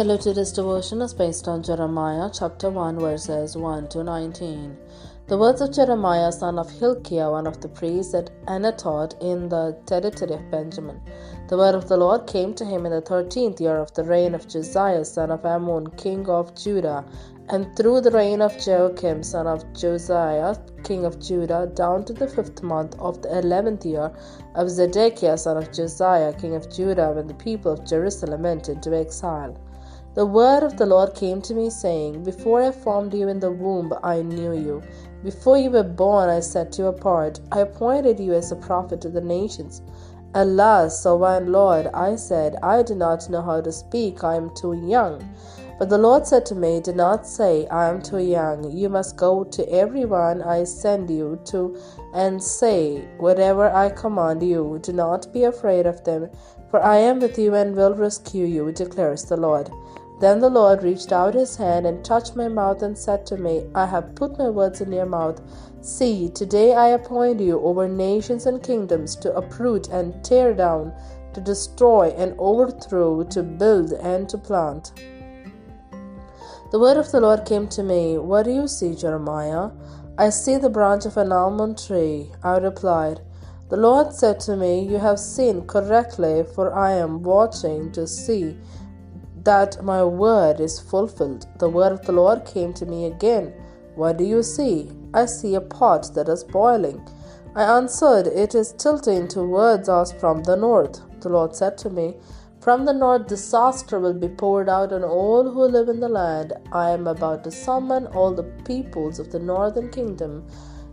Hello to devotion is based on Jeremiah chapter 1 verses 1 to 19. The words of Jeremiah son of Hilkiah, one of the priests at Anathoth in the territory of Benjamin. The word of the Lord came to him in the thirteenth year of the reign of Josiah son of Amon, king of Judah, and through the reign of Jehoiakim son of Josiah, king of Judah, down to the fifth month of the eleventh year of Zedekiah son of Josiah, king of Judah, when the people of Jerusalem went into exile. The word of the Lord came to me, saying, Before I formed you in the womb, I knew you. Before you were born, I set you apart. I appointed you as a prophet to the nations. Alas, sovereign Lord, I said, I do not know how to speak, I am too young. But the Lord said to me, Do not say, I am too young. You must go to everyone I send you to and say, Whatever I command you, do not be afraid of them, for I am with you and will rescue you, declares the Lord. Then the Lord reached out his hand and touched my mouth and said to me, I have put my words in your mouth. See, today I appoint you over nations and kingdoms to uproot and tear down, to destroy and overthrow, to build and to plant. The word of the Lord came to me, What do you see, Jeremiah? I see the branch of an almond tree. I replied, The Lord said to me, You have seen correctly, for I am watching to see that my word is fulfilled. The word of the Lord came to me again. What do you see? I see a pot that is boiling. I answered, It is tilting towards us from the north. The Lord said to me, From the north disaster will be poured out on all who live in the land. I am about to summon all the peoples of the northern kingdom,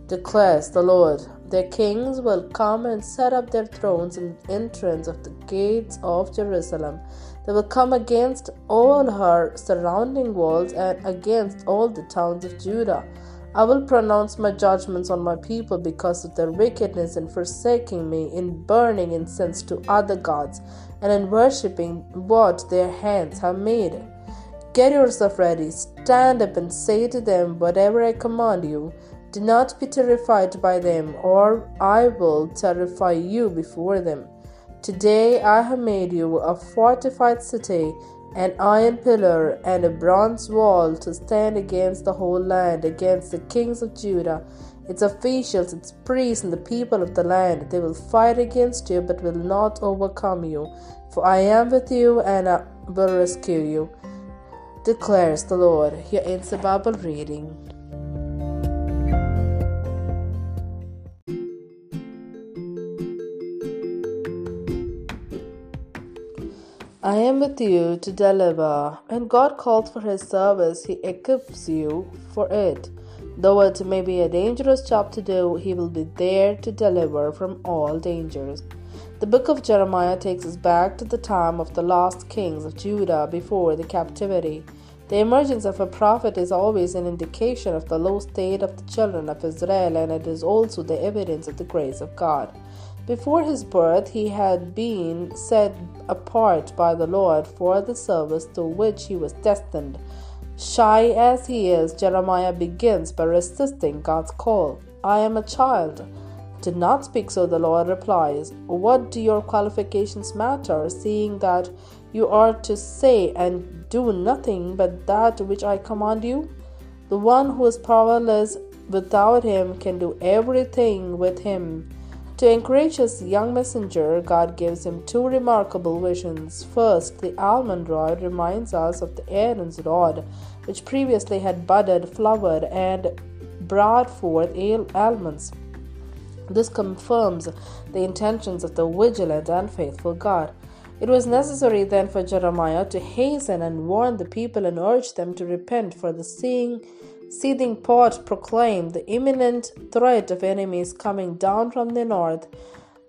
declares the Lord. Their kings will come and set up their thrones in the entrance of the gates of Jerusalem. They will come against all her surrounding walls and against all the towns of Judah. I will pronounce my judgments on my people because of their wickedness in forsaking me, in burning incense to other gods, and in worshipping what their hands have made. Get yourself ready, stand up and say to them whatever I command you. Do not be terrified by them, or I will terrify you before them. Today I have made you a fortified city, an iron pillar, and a bronze wall to stand against the whole land, against the kings of Judah, its officials, its priests, and the people of the land. They will fight against you, but will not overcome you. For I am with you, and I will rescue you, declares the Lord. Here ends the Bible reading. I am with you to deliver. When God calls for his service, he equips you for it. Though it may be a dangerous job to do, he will be there to deliver from all dangers. The book of Jeremiah takes us back to the time of the last kings of Judah before the captivity. The emergence of a prophet is always an indication of the low state of the children of Israel, and it is also the evidence of the grace of God. Before his birth, he had been set apart by the Lord for the service to which he was destined. Shy as he is, Jeremiah begins by resisting God's call. I am a child. Do not speak so, the Lord replies. What do your qualifications matter, seeing that you are to say and do nothing but that which I command you? The one who is powerless without him can do everything with him. To encourage his young messenger, God gives him two remarkable visions. First, the almond rod reminds us of the Aaron's rod, which previously had budded, flowered, and brought forth almonds. This confirms the intentions of the vigilant and faithful God. It was necessary then for Jeremiah to hasten and warn the people and urge them to repent, for the seeing seething pot proclaimed the imminent threat of enemies coming down from the north.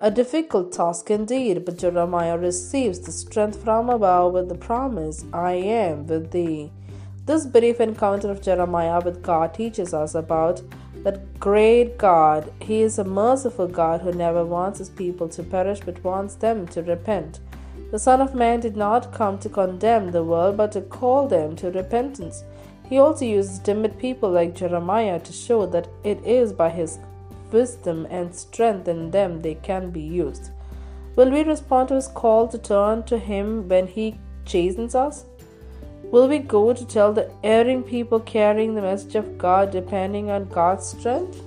A difficult task indeed, but Jeremiah receives the strength from above with the promise, I am with thee. This brief encounter of Jeremiah with God teaches us about that great God. He is a merciful God who never wants his people to perish but wants them to repent. The Son of Man did not come to condemn the world but to call them to repentance. He also uses timid people like Jeremiah to show that it is by his wisdom and strength in them they can be used. Will we respond to his call to turn to him when he chastens us? Will we go to tell the erring people carrying the message of God depending on God's strength?